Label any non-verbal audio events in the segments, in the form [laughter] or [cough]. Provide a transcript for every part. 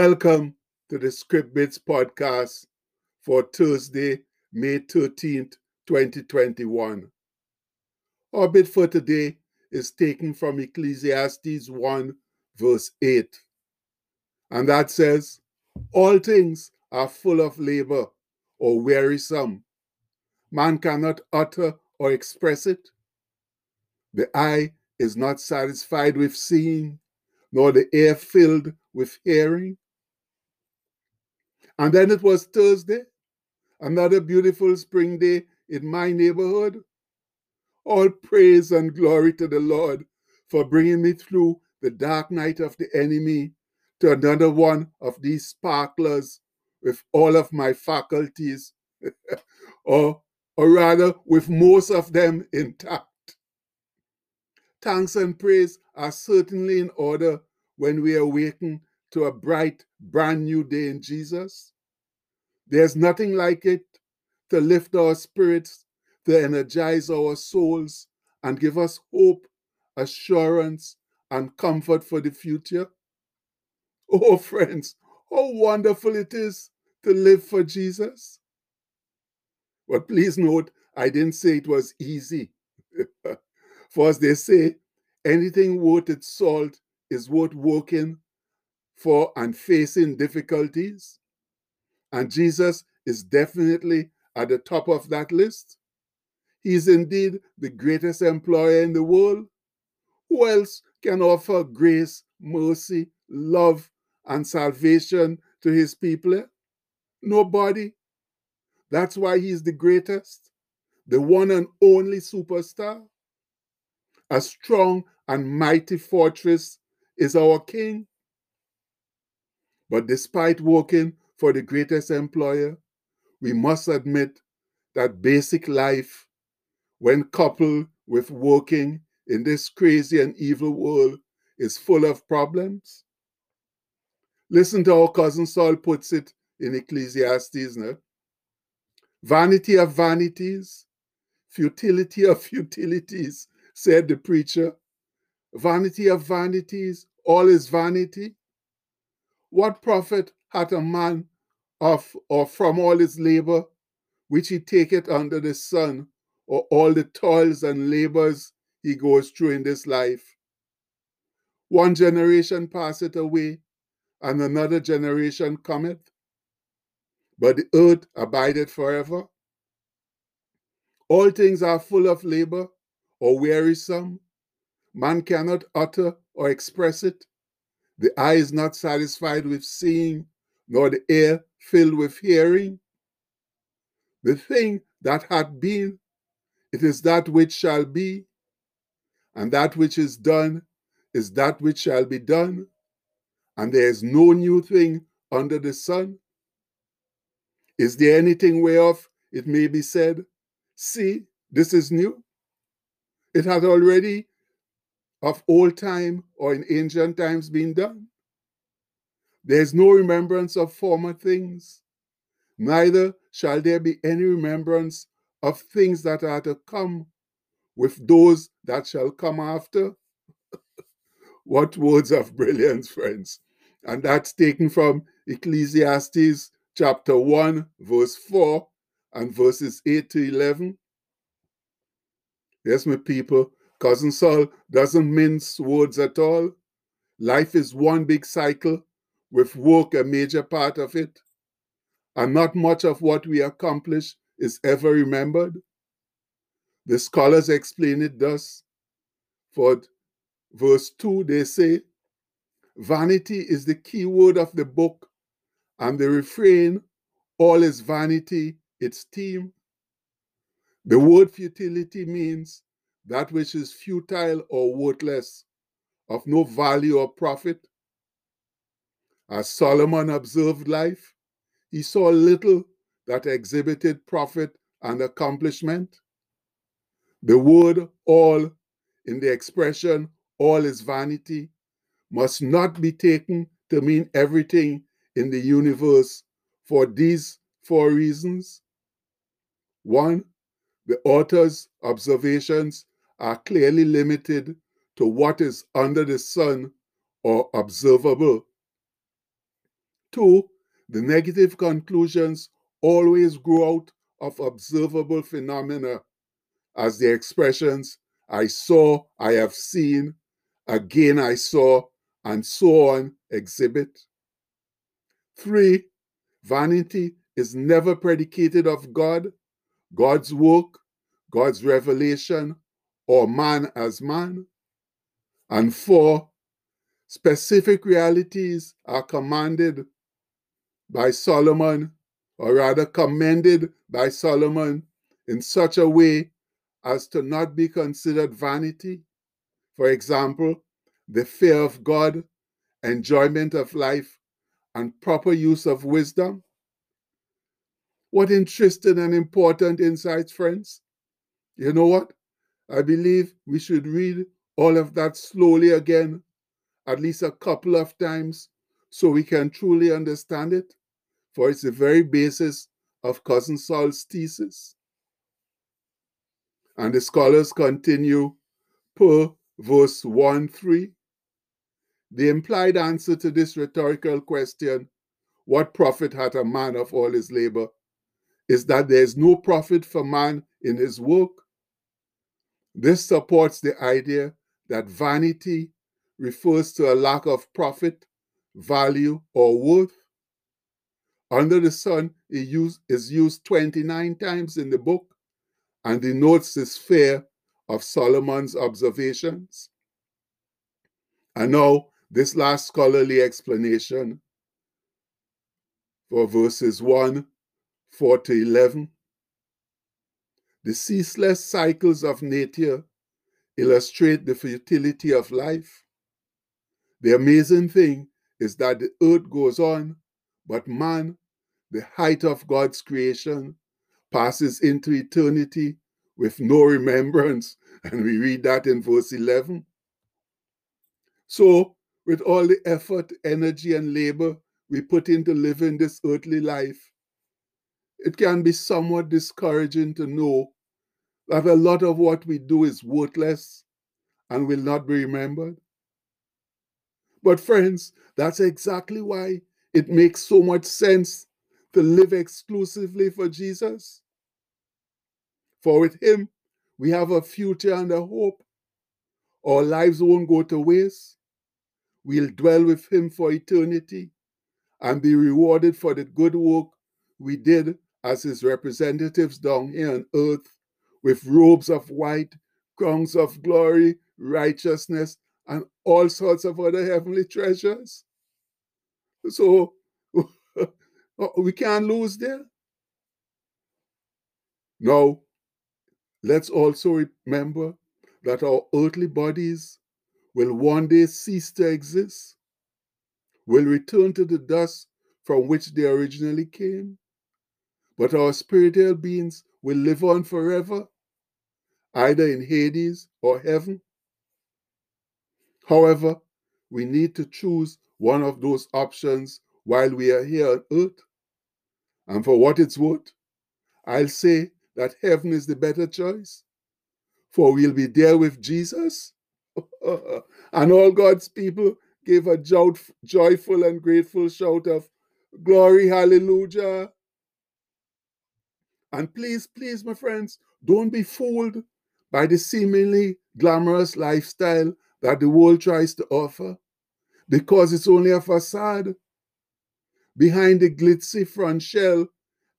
Welcome to the Script Bits podcast for Thursday, May 13th, 2021. Our bit for today is taken from Ecclesiastes 1, verse 8. And that says, All things are full of labor or wearisome. Man cannot utter or express it. The eye is not satisfied with seeing, nor the ear filled with hearing. And then it was Thursday, another beautiful spring day in my neighborhood. All praise and glory to the Lord for bringing me through the dark night of the enemy to another one of these sparklers with all of my faculties, [laughs] or, or rather, with most of them intact. Thanks and praise are certainly in order when we awaken to a bright, brand new day in Jesus. There's nothing like it to lift our spirits, to energize our souls, and give us hope, assurance, and comfort for the future. [laughs] Oh, friends, how wonderful it is to live for Jesus. But please note, I didn't say it was easy. [laughs] for as they say, anything worth its salt is worth working for and facing difficulties. And Jesus is definitely at the top of that list. He is indeed the greatest employer in the world. Who else can offer grace, mercy, love, and salvation to his people? Nobody. That's why he's the greatest, the one and only superstar. A strong and mighty fortress is our king. But despite working for the greatest employer, we must admit that basic life, when coupled with working in this crazy and evil world, is full of problems. Listen to how Cousin Sol puts it in Ecclesiastes. No? Vanity of vanities, futility of [laughs] futilities, said the preacher. Vanity of vanities, all is vanity. What profit hath a man of or from all his labor, which he taketh under the sun, or all the toils and labors he goes through in this life? One generation passeth away, and another generation cometh, but the earth abideth forever. All things are full of labor or wearisome. Man cannot utter or express it. The eye is not satisfied with seeing, nor the ear filled with hearing. The thing that hath been, it is that which shall be, and that which is done is that which shall be done, and there is no new thing under the sun. Is there anything whereof it may be said, See, this is new? It hath already of old time or in ancient times been done. There is no remembrance of former things, neither shall there be any remembrance of things that are to come with those that shall come after. [laughs] what words of brilliance, friends! And that's taken from Ecclesiastes chapter 1, verse 4, and verses 8 to 11. Yes, my people, Cousin Sol doesn't mince words at all. Life is one big cycle, with work a major part of it. And not much of what we accomplish is ever remembered. The scholars explain it thus. For verse 2, they say, Vanity is the key word of the book, and the refrain, all is vanity, its theme. The word futility means that which is futile or worthless, of no value or profit. As Solomon observed life, he saw little that exhibited profit and accomplishment. The word all in the expression all is vanity must not be taken to mean everything in the universe for these four reasons. One, the author's observations are clearly limited to what is under the sun or observable. Two, the negative conclusions always grow out of observable phenomena as the expressions I saw, I have seen, again I saw, and so on exhibit. Three, vanity is never predicated of God, God's work, God's revelation, or man as man. And four, specific realities are commanded by Solomon, or rather commended by Solomon in such a way as to not be considered vanity. For example, the fear of God, enjoyment of life, and proper use of wisdom. What interesting and important insights, friends. You know what? I believe we should read all of that slowly again, at least a couple of times, so we can truly understand it, for it's the very basis of Cousin Sol's thesis. And the scholars continue per verse 1 3. The implied answer to this rhetorical question, what profit hath a man of all his labor, is that there is no profit for man in his work. This supports the idea that vanity refers to a lack of profit, value, or worth. Under the sun is used 29 times in the book and denotes the sphere of Solomon's observations. And now, this last scholarly explanation for verses 1, 4 to 11. The ceaseless cycles of nature illustrate the futility of life. The amazing thing is that the earth goes on, but man, the height of God's creation, passes into eternity with no remembrance. [laughs] And we read that in verse 11. So, with all the effort, energy, and labor we put into living this earthly life, it can be somewhat discouraging to know that a lot of what we do is worthless and will not be remembered. But, friends, that's exactly why it makes so much sense to live exclusively for Jesus. For with Him, we have a future and a hope. Our lives won't go to waste. We'll dwell with Him for eternity and be rewarded for the good work we did as His representatives down here on earth with robes of white, crowns of glory, righteousness, and all sorts of other heavenly treasures. So [laughs] oh, we can't lose there. Now, let's also remember that our earthly bodies will one day cease to exist, will return to the dust from which they originally came. But our spiritual beings will live on forever, either in Hades or heaven. However, we need to choose one of those options while we are here on earth. And for what it's worth, I'll say that heaven is the better choice, for we'll be there with Jesus. [laughs] and all God's people gave a joyful and grateful shout of glory, hallelujah. And please, please, my friends, don't be fooled by the seemingly glamorous lifestyle that the world tries to offer because it's only a facade. Behind the glitzy front shell,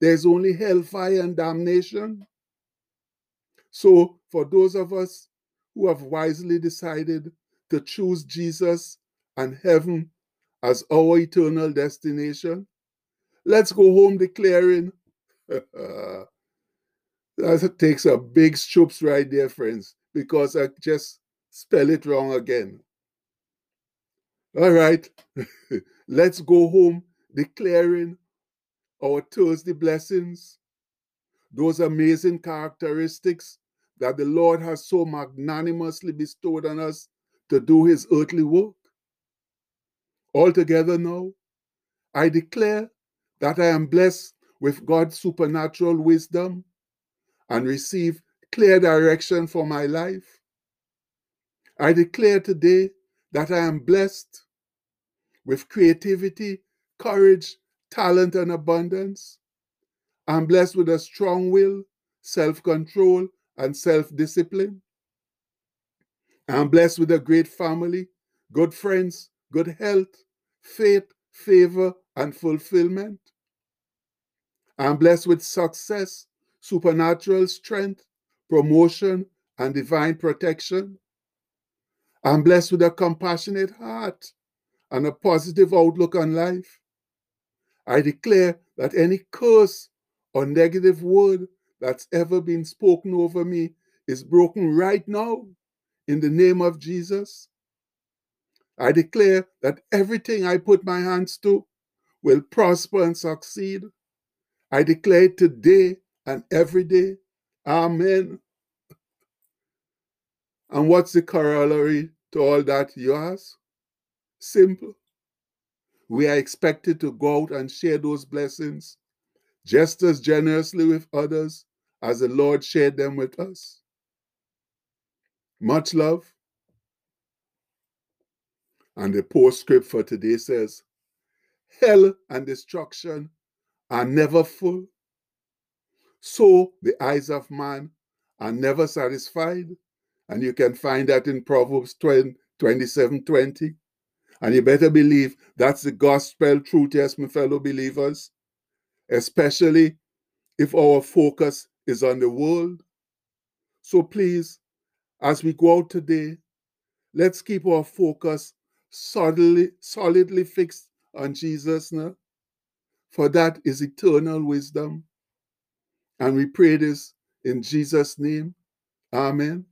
there's only hellfire and damnation. So, for those of us who have wisely decided to choose Jesus and heaven as our eternal destination, let's go home declaring [laughs] that takes a big stroops right there, friends, because I just spell it wrong again. All right, [laughs] let's go home declaring our Thursday blessings, those amazing characteristics that the Lord has so magnanimously bestowed on us to do his earthly work. Altogether now, I declare that I am blessed with God's supernatural wisdom and receive clear direction for my life. I declare today that I am blessed with creativity courage, talent, and abundance. I'm blessed with a strong will, self control, and self discipline. I'm blessed with a great family, good friends, good health, faith, favor, and fulfillment. I'm blessed with success, supernatural strength, promotion, and divine protection. I'm blessed with a compassionate heart and a positive outlook on life. I declare that any curse or negative word that's ever been spoken over me is broken right now in the name of Jesus. I declare that everything I put my hands to will prosper and succeed. I declare today and every day. Amen. And what's the corollary to all that, you ask? Simple. We are expected to go out and share those blessings just as generously with others as the Lord shared them with us. Much love. And the postscript for today says, Hell and destruction are never full. So the eyes of man are never satisfied. And you can find that in Proverbs 20, 27 20. And you better believe that's the gospel truth, yes, my fellow believers, especially if our focus is on the world. So please, as we go out today, let's keep our focus solidly, solidly fixed on Jesus now, for that is eternal wisdom. And we pray this in Jesus' name. Amen.